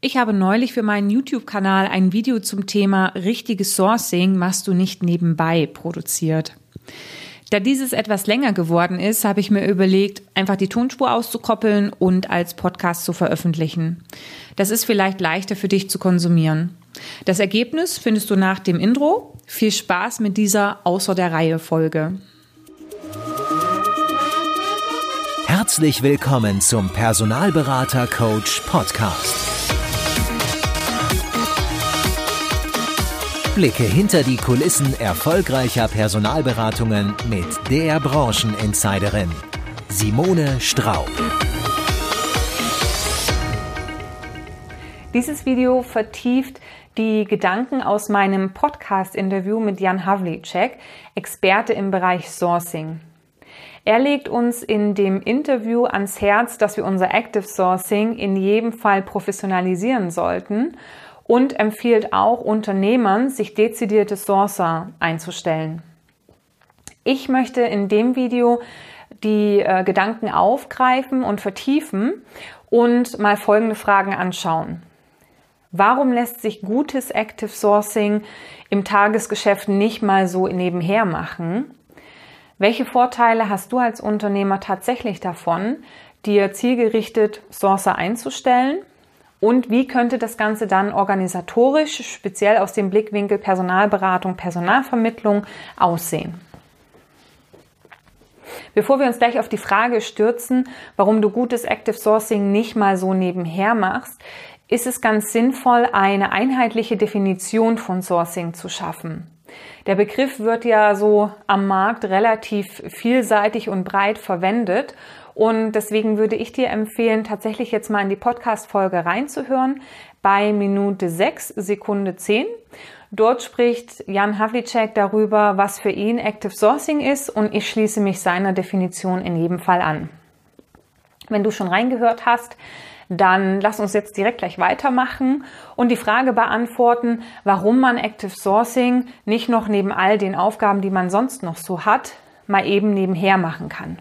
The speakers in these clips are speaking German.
Ich habe neulich für meinen YouTube-Kanal ein Video zum Thema richtiges Sourcing machst du nicht nebenbei produziert. Da dieses etwas länger geworden ist, habe ich mir überlegt, einfach die Tonspur auszukoppeln und als Podcast zu veröffentlichen. Das ist vielleicht leichter für dich zu konsumieren. Das Ergebnis findest du nach dem Intro. Viel Spaß mit dieser außer der Reihe Folge. Herzlich willkommen zum Personalberater Coach Podcast. Blicke hinter die Kulissen erfolgreicher Personalberatungen mit der Brancheninsiderin Simone Straub. Dieses Video vertieft die Gedanken aus meinem Podcast-Interview mit Jan Havlicek, Experte im Bereich Sourcing. Er legt uns in dem Interview ans Herz, dass wir unser Active Sourcing in jedem Fall professionalisieren sollten und empfiehlt auch Unternehmern, sich dezidierte Sourcer einzustellen. Ich möchte in dem Video die äh, Gedanken aufgreifen und vertiefen und mal folgende Fragen anschauen. Warum lässt sich gutes Active Sourcing im Tagesgeschäft nicht mal so nebenher machen? Welche Vorteile hast du als Unternehmer tatsächlich davon, dir zielgerichtet Sourcer einzustellen? Und wie könnte das Ganze dann organisatorisch, speziell aus dem Blickwinkel Personalberatung, Personalvermittlung aussehen? Bevor wir uns gleich auf die Frage stürzen, warum du gutes Active Sourcing nicht mal so nebenher machst, ist es ganz sinnvoll, eine einheitliche Definition von Sourcing zu schaffen. Der Begriff wird ja so am Markt relativ vielseitig und breit verwendet und deswegen würde ich dir empfehlen, tatsächlich jetzt mal in die Podcast-Folge reinzuhören bei Minute 6, Sekunde 10. Dort spricht Jan Havlicek darüber, was für ihn Active Sourcing ist und ich schließe mich seiner Definition in jedem Fall an. Wenn du schon reingehört hast, dann lass uns jetzt direkt gleich weitermachen und die Frage beantworten, warum man Active Sourcing nicht noch neben all den Aufgaben, die man sonst noch so hat, mal eben nebenher machen kann.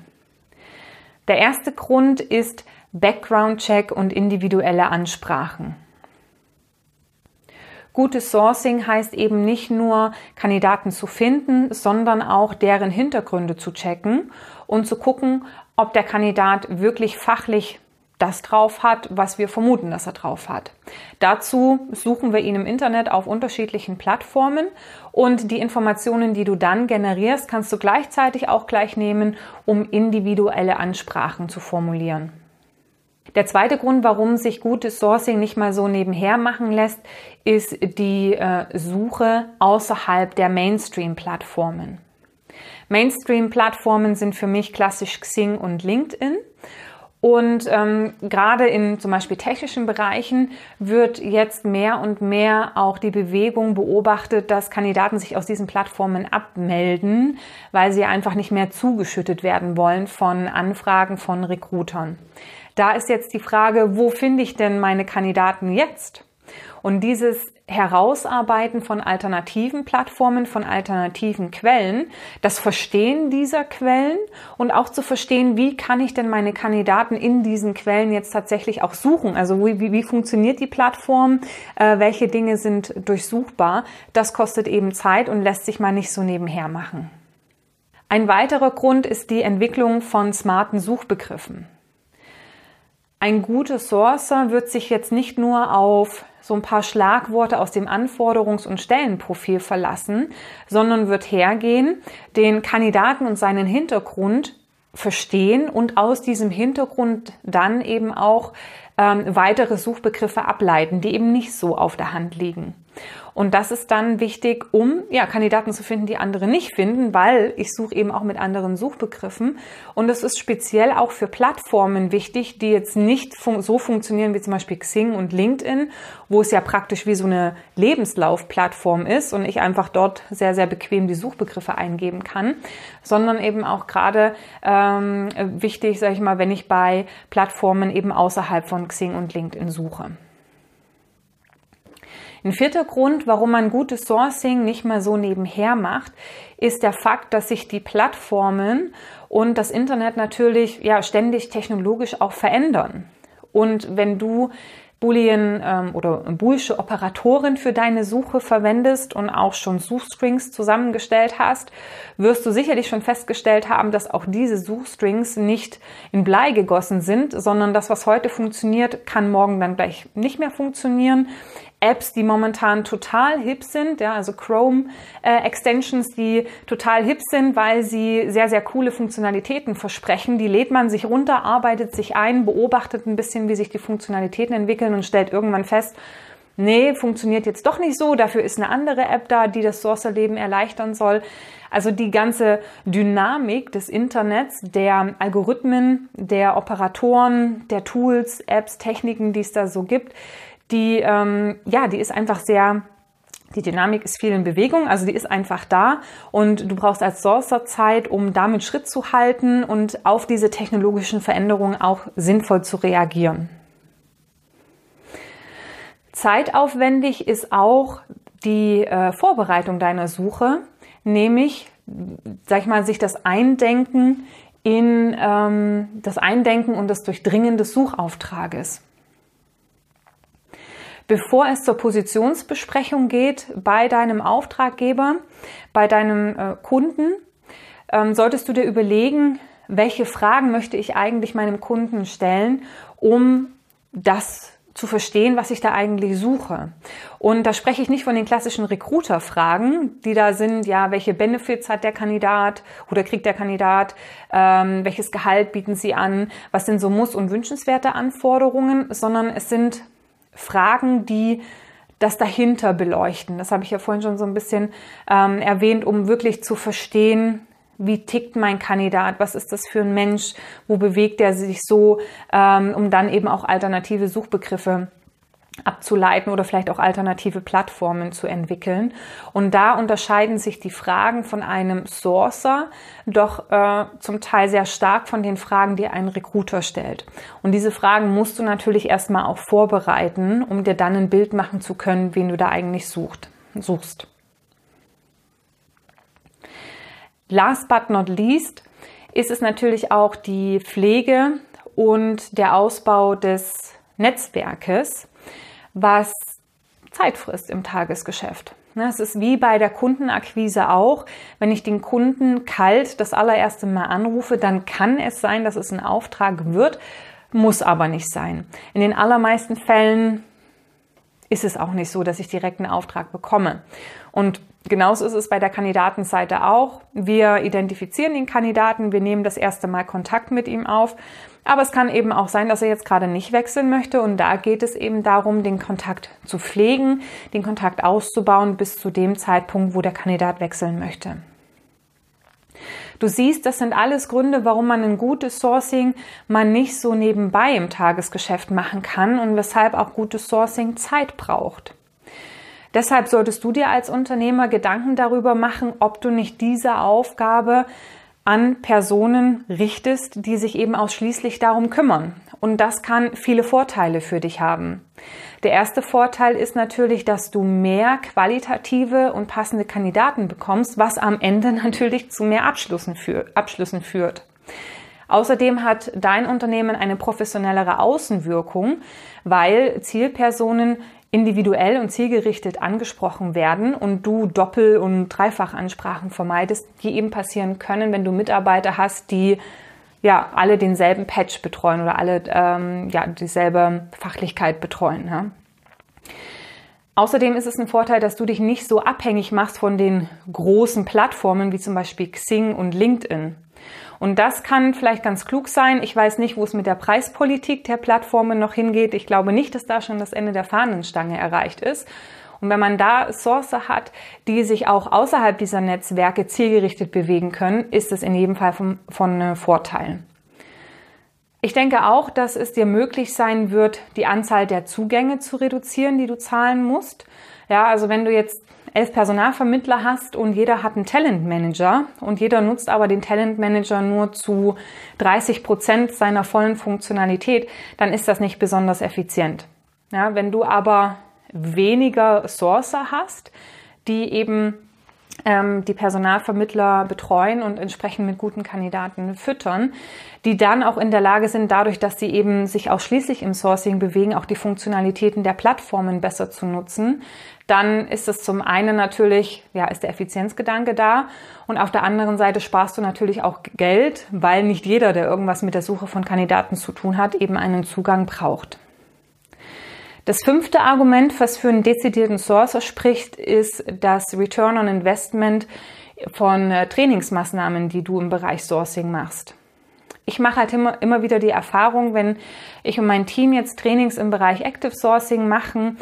Der erste Grund ist Background-Check und individuelle Ansprachen. Gutes Sourcing heißt eben nicht nur Kandidaten zu finden, sondern auch deren Hintergründe zu checken und zu gucken, ob der Kandidat wirklich fachlich das drauf hat, was wir vermuten, dass er drauf hat. Dazu suchen wir ihn im Internet auf unterschiedlichen Plattformen und die Informationen, die du dann generierst, kannst du gleichzeitig auch gleich nehmen, um individuelle Ansprachen zu formulieren. Der zweite Grund, warum sich gutes Sourcing nicht mal so nebenher machen lässt, ist die äh, Suche außerhalb der Mainstream-Plattformen. Mainstream-Plattformen sind für mich klassisch Xing und LinkedIn. Und ähm, gerade in zum Beispiel technischen Bereichen wird jetzt mehr und mehr auch die Bewegung beobachtet, dass Kandidaten sich aus diesen Plattformen abmelden, weil sie einfach nicht mehr zugeschüttet werden wollen von Anfragen von Recruitern. Da ist jetzt die Frage, wo finde ich denn meine Kandidaten jetzt? Und dieses Herausarbeiten von alternativen Plattformen, von alternativen Quellen, das Verstehen dieser Quellen und auch zu verstehen, wie kann ich denn meine Kandidaten in diesen Quellen jetzt tatsächlich auch suchen? Also wie, wie, wie funktioniert die Plattform? Äh, welche Dinge sind durchsuchbar? Das kostet eben Zeit und lässt sich mal nicht so nebenher machen. Ein weiterer Grund ist die Entwicklung von smarten Suchbegriffen. Ein guter Sourcer wird sich jetzt nicht nur auf so ein paar Schlagworte aus dem Anforderungs- und Stellenprofil verlassen, sondern wird hergehen, den Kandidaten und seinen Hintergrund verstehen und aus diesem Hintergrund dann eben auch ähm, weitere Suchbegriffe ableiten, die eben nicht so auf der Hand liegen. Und das ist dann wichtig, um ja, Kandidaten zu finden, die andere nicht finden, weil ich suche eben auch mit anderen Suchbegriffen. Und es ist speziell auch für Plattformen wichtig, die jetzt nicht fun so funktionieren wie zum Beispiel Xing und LinkedIn, wo es ja praktisch wie so eine Lebenslaufplattform ist und ich einfach dort sehr, sehr bequem die Suchbegriffe eingeben kann, sondern eben auch gerade ähm, wichtig, sage ich mal, wenn ich bei Plattformen eben außerhalb von Xing und LinkedIn suche. Ein vierter Grund, warum man gutes Sourcing nicht mal so nebenher macht, ist der Fakt, dass sich die Plattformen und das Internet natürlich ja ständig technologisch auch verändern. Und wenn du Boolean ähm, oder boolsche Operatoren für deine Suche verwendest und auch schon Suchstrings zusammengestellt hast, wirst du sicherlich schon festgestellt haben, dass auch diese Suchstrings nicht in Blei gegossen sind, sondern das, was heute funktioniert, kann morgen dann gleich nicht mehr funktionieren. Apps, die momentan total hip sind, ja, also Chrome äh, Extensions, die total hip sind, weil sie sehr, sehr coole Funktionalitäten versprechen. Die lädt man sich runter, arbeitet sich ein, beobachtet ein bisschen, wie sich die Funktionalitäten entwickeln und stellt irgendwann fest, nee, funktioniert jetzt doch nicht so, dafür ist eine andere App da, die das Sourcer-Leben erleichtern soll. Also die ganze Dynamik des Internets, der Algorithmen, der Operatoren, der Tools, Apps, Techniken, die es da so gibt, die, ähm, ja, die ist einfach sehr, die Dynamik ist viel in Bewegung, also die ist einfach da und du brauchst als Sourcer Zeit, um damit Schritt zu halten und auf diese technologischen Veränderungen auch sinnvoll zu reagieren. Zeitaufwendig ist auch die äh, Vorbereitung deiner Suche, nämlich, sag ich mal, sich das Eindenken in ähm, das Eindenken und das Durchdringen des Suchauftrages. Bevor es zur Positionsbesprechung geht bei deinem Auftraggeber, bei deinem äh, Kunden, ähm, solltest du dir überlegen, welche Fragen möchte ich eigentlich meinem Kunden stellen, um das zu verstehen, was ich da eigentlich suche. Und da spreche ich nicht von den klassischen Recruiter-Fragen, die da sind, ja, welche Benefits hat der Kandidat oder kriegt der Kandidat, ähm, welches Gehalt bieten sie an, was sind so muss- und wünschenswerte Anforderungen, sondern es sind Fragen, die das dahinter beleuchten. Das habe ich ja vorhin schon so ein bisschen ähm, erwähnt, um wirklich zu verstehen, wie tickt mein Kandidat, was ist das für ein Mensch, wo bewegt er sich so, ähm, um dann eben auch alternative Suchbegriffe abzuleiten oder vielleicht auch alternative Plattformen zu entwickeln. Und da unterscheiden sich die Fragen von einem Sourcer doch äh, zum Teil sehr stark von den Fragen, die ein Recruiter stellt. Und diese Fragen musst du natürlich erstmal auch vorbereiten, um dir dann ein Bild machen zu können, wen du da eigentlich sucht, suchst. Last but not least ist es natürlich auch die Pflege und der Ausbau des Netzwerkes was Zeit frisst im Tagesgeschäft. Ne, es ist wie bei der Kundenakquise auch. Wenn ich den Kunden kalt das allererste Mal anrufe, dann kann es sein, dass es ein Auftrag wird, muss aber nicht sein. In den allermeisten Fällen ist es auch nicht so, dass ich direkt einen Auftrag bekomme. Und genauso ist es bei der Kandidatenseite auch. Wir identifizieren den Kandidaten, wir nehmen das erste Mal Kontakt mit ihm auf. Aber es kann eben auch sein, dass er jetzt gerade nicht wechseln möchte. Und da geht es eben darum, den Kontakt zu pflegen, den Kontakt auszubauen bis zu dem Zeitpunkt, wo der Kandidat wechseln möchte. Du siehst, das sind alles Gründe, warum man ein gutes Sourcing man nicht so nebenbei im Tagesgeschäft machen kann und weshalb auch gutes Sourcing Zeit braucht. Deshalb solltest du dir als Unternehmer Gedanken darüber machen, ob du nicht diese Aufgabe an Personen richtest, die sich eben ausschließlich darum kümmern. Und das kann viele Vorteile für dich haben. Der erste Vorteil ist natürlich, dass du mehr qualitative und passende Kandidaten bekommst, was am Ende natürlich zu mehr Abschlüssen, führt. Außerdem hat dein Unternehmen eine professionellere Außenwirkung, weil Zielpersonen individuell und zielgerichtet angesprochen werden und du Doppel- und Dreifachansprachen vermeidest, die eben passieren können, wenn du Mitarbeiter hast, die ja alle denselben Patch betreuen oder alle ähm, ja dieselbe Fachlichkeit betreuen. Ja. Außerdem ist es ein Vorteil, dass du dich nicht so abhängig machst von den großen Plattformen wie zum Beispiel Xing und LinkedIn. Und das kann vielleicht ganz klug sein. Ich weiß nicht, wo es mit der Preispolitik der Plattformen noch hingeht. Ich glaube nicht, dass da schon das Ende der Fahnenstange erreicht ist. Und wenn man da Sourcer hat, die sich auch außerhalb dieser Netzwerke zielgerichtet bewegen können, ist es in jedem Fall von, von äh, Vorteil. Ich denke auch, dass es dir möglich sein wird, die Anzahl der Zugänge zu reduzieren, die du zahlen musst. Ja, also wenn du jetzt elf Personalvermittler hast und jeder hat einen Talentmanager und jeder nutzt aber den Talentmanager nur zu 30 Prozent seiner vollen Funktionalität, dann ist das nicht besonders effizient. Ja, wenn du aber weniger Sourcer hast, die eben ähm, die Personalvermittler betreuen und entsprechend mit guten Kandidaten füttern, die dann auch in der Lage sind, dadurch, dass sie eben sich ausschließlich im Sourcing bewegen, auch die Funktionalitäten der Plattformen besser zu nutzen, dann ist es zum einen natürlich, ja, ist der Effizienzgedanke da und auf der anderen Seite sparst du natürlich auch Geld, weil nicht jeder, der irgendwas mit der Suche von Kandidaten zu tun hat, eben einen Zugang braucht. Das fünfte Argument, was für einen dezidierten Sourcer spricht, ist das Return on Investment von äh, Trainingsmaßnahmen, die du im Bereich Sourcing machst. Ich mache halt immer, immer wieder die Erfahrung, wenn ich und mein Team jetzt Trainings im Bereich Active Sourcing machen,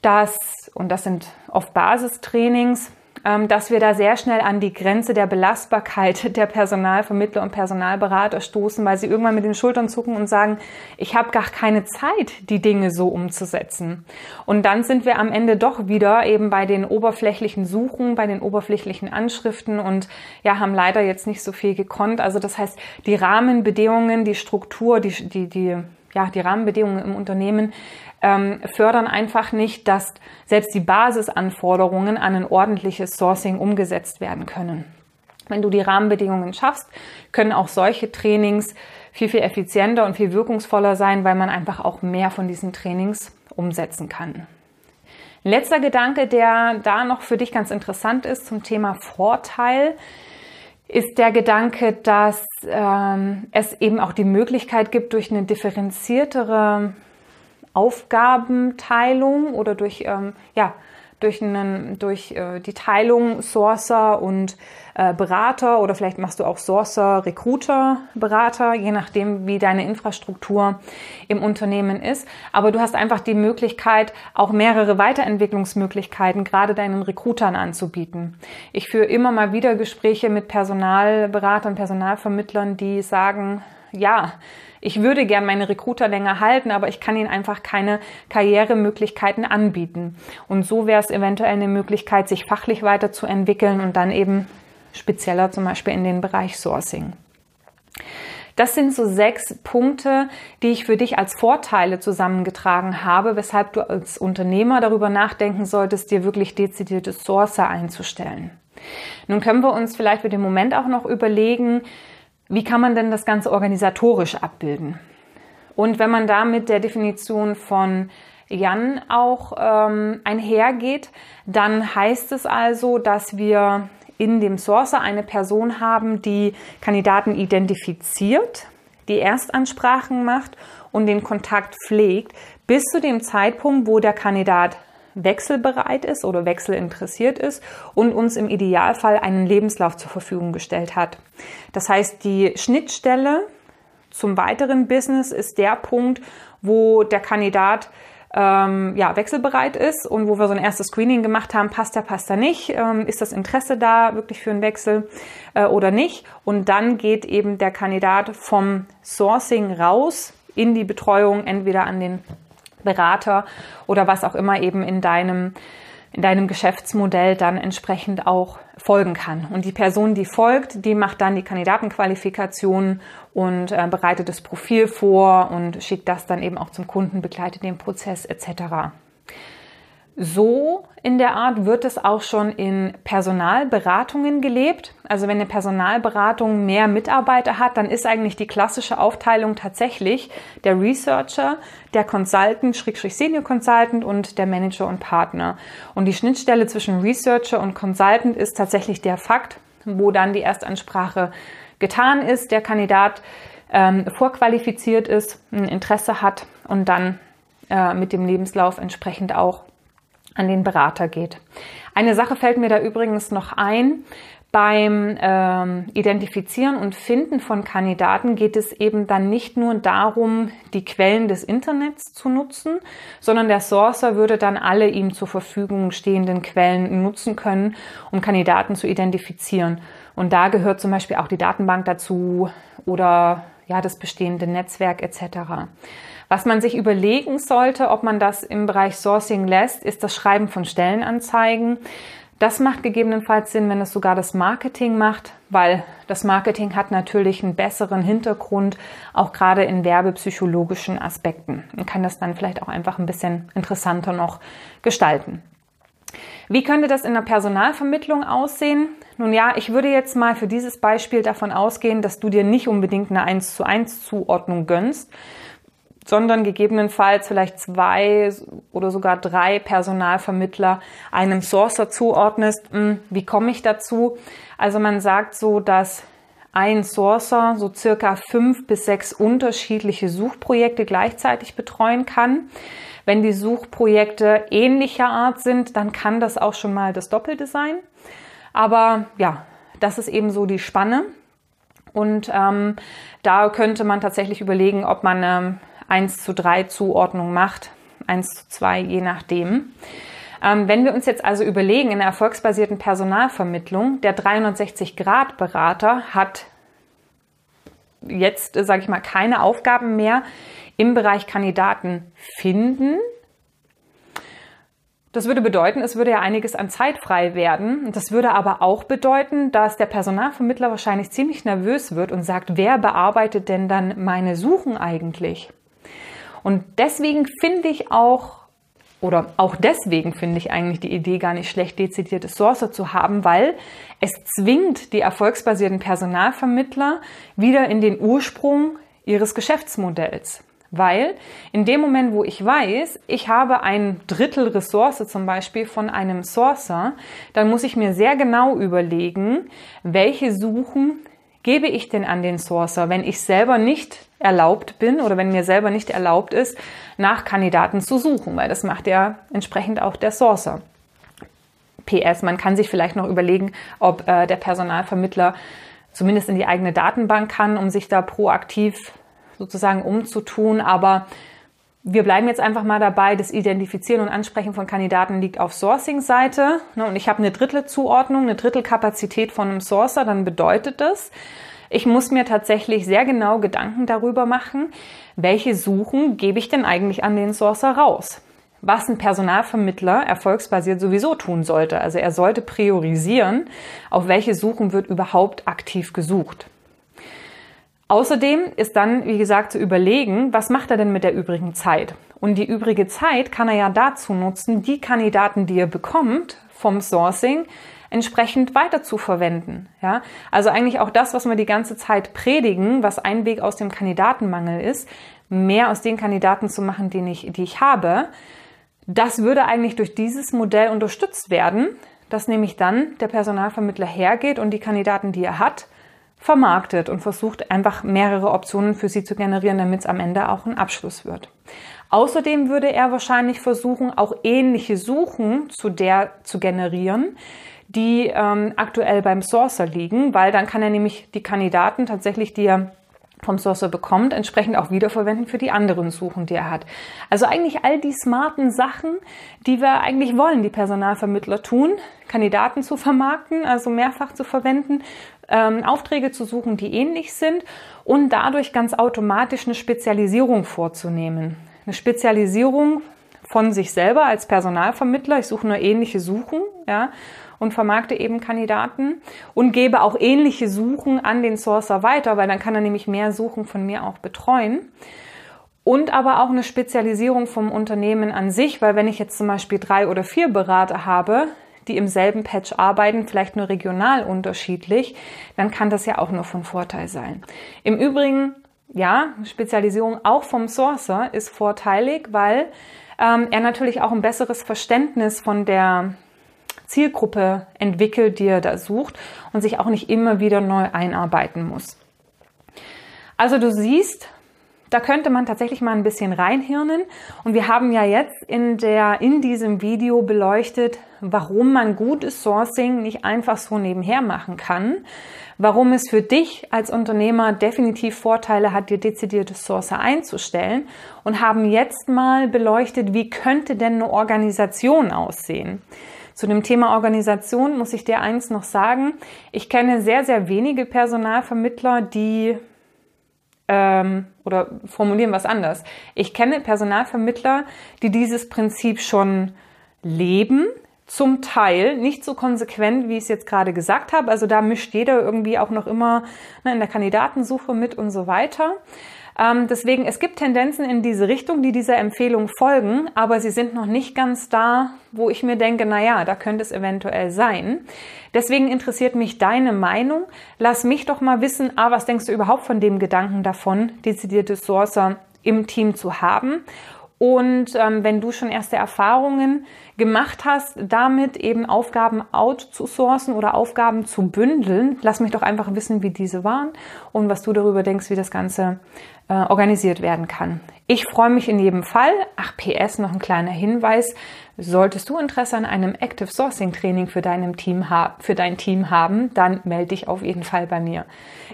dass, und das sind oft Basistrainings, dass wir da sehr schnell an die Grenze der Belastbarkeit der Personalvermittler und Personalberater stoßen, weil sie irgendwann mit den Schultern zucken und sagen, ich habe gar keine Zeit, die Dinge so umzusetzen. Und dann sind wir am Ende doch wieder eben bei den oberflächlichen Suchen, bei den oberflächlichen Anschriften und ja, haben leider jetzt nicht so viel gekonnt. Also das heißt, die Rahmenbedingungen, die Struktur, die, die, die ja, die Rahmenbedingungen im Unternehmen ähm, fördern einfach nicht, dass selbst die Basisanforderungen an ein ordentliches Sourcing umgesetzt werden können. Wenn du die Rahmenbedingungen schaffst, können auch solche Trainings viel, viel effizienter und viel wirkungsvoller sein, weil man einfach auch mehr von diesen Trainings umsetzen kann. letzter Gedanke, der da noch für dich ganz interessant ist zum Thema Vorteil, ist der Gedanke, dass ähm, es eben auch die Möglichkeit gibt, durch eine differenziertere Aufgabenteilung oder durch, ähm, ja, durch, einen, durch äh, die Teilung Sourcer und äh, Berater oder vielleicht machst du auch Sourcer, Recruiter, Berater, je nachdem, wie deine Infrastruktur im Unternehmen ist. Aber du hast einfach die Möglichkeit, auch mehrere Weiterentwicklungsmöglichkeiten gerade deinen Recruitern anzubieten. Ich führe immer mal wieder Gespräche mit Personalberatern, Personalvermittlern, die sagen, ja, ich würde gern meine Recruiter länger halten, aber ich kann ihnen einfach keine Karrieremöglichkeiten anbieten. Und so wäre es eventuell eine Möglichkeit, sich fachlich weiterzuentwickeln und dann eben spezieller zum Beispiel in den Bereich Sourcing. Das sind so sechs Punkte, die ich für dich als Vorteile zusammengetragen habe, weshalb du als Unternehmer darüber nachdenken solltest, dir wirklich dezidierte Sourcer einzustellen. Nun können wir uns vielleicht für den Moment auch noch überlegen, wie kann man denn das Ganze organisatorisch abbilden? Und wenn man da mit der Definition von Jan auch ähm, einhergeht, dann heißt es also, dass wir in dem Sourcer eine Person haben, die Kandidaten identifiziert, die Erstansprachen macht und den Kontakt pflegt, bis zu dem Zeitpunkt, wo der Kandidat wechselbereit ist oder wechselinteressiert ist und uns im Idealfall einen Lebenslauf zur Verfügung gestellt hat. Das heißt, die Schnittstelle zum weiteren Business ist der Punkt, wo der Kandidat ähm, ja, wechselbereit ist und wo wir so ein erstes Screening gemacht haben, passt er, passt er nicht, ähm, ist das Interesse da wirklich für einen Wechsel äh, oder nicht. Und dann geht eben der Kandidat vom Sourcing raus in die Betreuung, entweder an den Berater oder was auch immer eben in deinem in deinem Geschäftsmodell dann entsprechend auch folgen kann. Und die Person, die folgt, die macht dann die Kandidatenqualifikation und äh, bereitet das Profil vor und schickt das dann eben auch zum Kunden, begleitet den Prozess etc. So in der Art wird es auch schon in Personalberatungen gelebt. Also wenn eine Personalberatung mehr Mitarbeiter hat, dann ist eigentlich die klassische Aufteilung tatsächlich der Researcher, der Consultant, Schrägstrich Senior Consultant und der Manager und Partner. Und die Schnittstelle zwischen Researcher und Consultant ist tatsächlich der Fakt, wo dann die Erstansprache getan ist, der Kandidat ähm, vorqualifiziert ist, ein Interesse hat und dann äh, mit dem Lebenslauf entsprechend auch an den Berater geht. Eine Sache fällt mir da übrigens noch ein. Beim ähm, Identifizieren und Finden von Kandidaten geht es eben dann nicht nur darum, die Quellen des Internets zu nutzen, sondern der Sourcer würde dann alle ihm zur Verfügung stehenden Quellen nutzen können, um Kandidaten zu identifizieren. Und da gehört zum Beispiel auch die Datenbank dazu oder ja das bestehende Netzwerk etc. Was man sich überlegen sollte, ob man das im Bereich Sourcing lässt, ist das Schreiben von Stellenanzeigen. Das macht gegebenenfalls Sinn, wenn es sogar das Marketing macht, weil das Marketing hat natürlich einen besseren Hintergrund, auch gerade in werbepsychologischen Aspekten und kann das dann vielleicht auch einfach ein bisschen interessanter noch gestalten. Wie könnte das in der Personalvermittlung aussehen? Nun ja, ich würde jetzt mal für dieses Beispiel davon ausgehen, dass du dir nicht unbedingt eine 1 zu 1 Zuordnung gönnst, sondern gegebenenfalls vielleicht zwei oder sogar drei Personalvermittler einem Sourcer zuordnest. Hm, wie komme ich dazu? Also man sagt so, dass ein Sourcer so circa fünf bis sechs unterschiedliche Suchprojekte gleichzeitig betreuen kann. Wenn die Suchprojekte ähnlicher Art sind, dann kann das auch schon mal das Doppelte sein. Aber ja, das ist eben so die Spanne. Und ähm, da könnte man tatsächlich überlegen, ob man ähm, 1 zu 3 Zuordnung macht, 1 zu 2, je nachdem. Ähm, wenn wir uns jetzt also überlegen, in der erfolgsbasierten Personalvermittlung, der 360-Grad-Berater hat jetzt, sage ich mal, keine Aufgaben mehr im Bereich Kandidaten finden. Das würde bedeuten, es würde ja einiges an Zeit frei werden. Das würde aber auch bedeuten, dass der Personalvermittler wahrscheinlich ziemlich nervös wird und sagt, wer bearbeitet denn dann meine Suchen eigentlich? Und deswegen finde ich auch, oder auch deswegen finde ich eigentlich die Idee gar nicht schlecht, dezidierte Sourcer zu haben, weil es zwingt die erfolgsbasierten Personalvermittler wieder in den Ursprung ihres Geschäftsmodells. Weil in dem Moment, wo ich weiß, ich habe ein Drittel Ressource zum Beispiel von einem Sourcer, dann muss ich mir sehr genau überlegen, welche Suchen gebe ich denn an den Sourcer, wenn ich selber nicht erlaubt bin oder wenn mir selber nicht erlaubt ist, nach Kandidaten zu suchen, weil das macht ja entsprechend auch der Sourcer. PS, man kann sich vielleicht noch überlegen, ob äh, der Personalvermittler zumindest in die eigene Datenbank kann, um sich da proaktiv sozusagen umzutun. Aber wir bleiben jetzt einfach mal dabei, das Identifizieren und Ansprechen von Kandidaten liegt auf Sourcing-Seite. Ne, und ich habe eine Drittelzuordnung, eine Drittelkapazität von einem Sourcer, dann bedeutet das, ich muss mir tatsächlich sehr genau Gedanken darüber machen, welche Suchen gebe ich denn eigentlich an den Sourcer raus? Was ein Personalvermittler erfolgsbasiert sowieso tun sollte. Also er sollte priorisieren, auf welche Suchen wird überhaupt aktiv gesucht. Außerdem ist dann, wie gesagt, zu überlegen, was macht er denn mit der übrigen Zeit? Und die übrige Zeit kann er ja dazu nutzen, die Kandidaten, die er bekommt vom Sourcing, entsprechend weiter zu verwenden. Ja? Also eigentlich auch das, was wir die ganze Zeit predigen, was ein Weg aus dem Kandidatenmangel ist, mehr aus den Kandidaten zu machen, die ich, die ich habe. Das würde eigentlich durch dieses Modell unterstützt werden, dass nämlich dann der Personalvermittler hergeht und die Kandidaten, die er hat, vermarktet und versucht einfach mehrere Optionen für sie zu generieren, damit es am Ende auch ein Abschluss wird. Außerdem würde er wahrscheinlich versuchen, auch ähnliche Suchen zu der zu generieren, die ähm, aktuell beim Sourcer liegen, weil dann kann er nämlich die Kandidaten tatsächlich, die er vom Sourcer bekommt, entsprechend auch wiederverwenden für die anderen Suchen, die er hat. Also eigentlich all die smarten Sachen, die wir eigentlich wollen, die Personalvermittler tun, Kandidaten zu vermarkten, also mehrfach zu verwenden, ähm, Aufträge zu suchen, die ähnlich sind und dadurch ganz automatisch eine Spezialisierung vorzunehmen. Eine Spezialisierung von sich selber als Personalvermittler. Ich suche nur ähnliche Suchen, ja, und vermarkte eben Kandidaten und gebe auch ähnliche Suchen an den Sourcer weiter, weil dann kann er nämlich mehr Suchen von mir auch betreuen. Und aber auch eine Spezialisierung vom Unternehmen an sich, weil wenn ich jetzt zum Beispiel drei oder vier Berater habe, die im selben Patch arbeiten, vielleicht nur regional unterschiedlich, dann kann das ja auch nur von Vorteil sein. Im Übrigen, ja, Spezialisierung auch vom Sourcer ist vorteilig, weil ähm, er natürlich auch ein besseres Verständnis von der Zielgruppe entwickelt, die er da sucht und sich auch nicht immer wieder neu einarbeiten muss. Also du siehst, da könnte man tatsächlich mal ein bisschen reinhirnen. Und wir haben ja jetzt in, der, in diesem Video beleuchtet, warum man gutes Sourcing nicht einfach so nebenher machen kann, warum es für dich als Unternehmer definitiv Vorteile hat, dir dezidierte Sourcer einzustellen und haben jetzt mal beleuchtet, wie könnte denn eine Organisation aussehen. Zu dem Thema Organisation muss ich dir eins noch sagen. Ich kenne sehr, sehr wenige Personalvermittler, die ähm, oder formulieren was anders. Ich kenne Personalvermittler, die dieses Prinzip schon leben, zum Teil nicht so konsequent, wie ich es jetzt gerade gesagt habe. Also da mischt jeder irgendwie auch noch immer ne, in der Kandidatensuche mit und so weiter. Ähm, deswegen, es gibt Tendenzen in diese Richtung, die dieser Empfehlung folgen, aber sie sind noch nicht ganz da, wo ich mir denke, na ja, da könnte es eventuell sein. Deswegen interessiert mich deine Meinung. Lass mich doch mal wissen, ah, was denkst du überhaupt von dem Gedanken davon, dezidierte Sourcer im Team zu haben? Und ähm, wenn du schon erste Erfahrungen gemacht hast, damit eben Aufgaben outzusourcen oder Aufgaben zu bündeln, lass mich doch einfach wissen, wie diese waren und was du darüber denkst, wie das Ganze äh, organisiert werden kann. Ich freue mich in jedem Fall. Ach, PS, noch ein kleiner Hinweis. Solltest du Interesse an einem Active Sourcing Training für, deinem Team für dein Team haben, dann melde dich auf jeden Fall bei mir.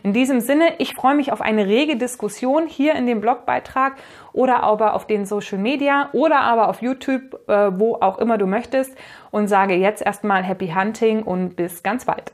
In diesem Sinne, ich freue mich auf eine rege Diskussion hier in dem Blogbeitrag oder aber auf den Social Media oder aber auf YouTube, äh, wo auch immer du möchtest und sage jetzt erstmal Happy Hunting und bis ganz bald.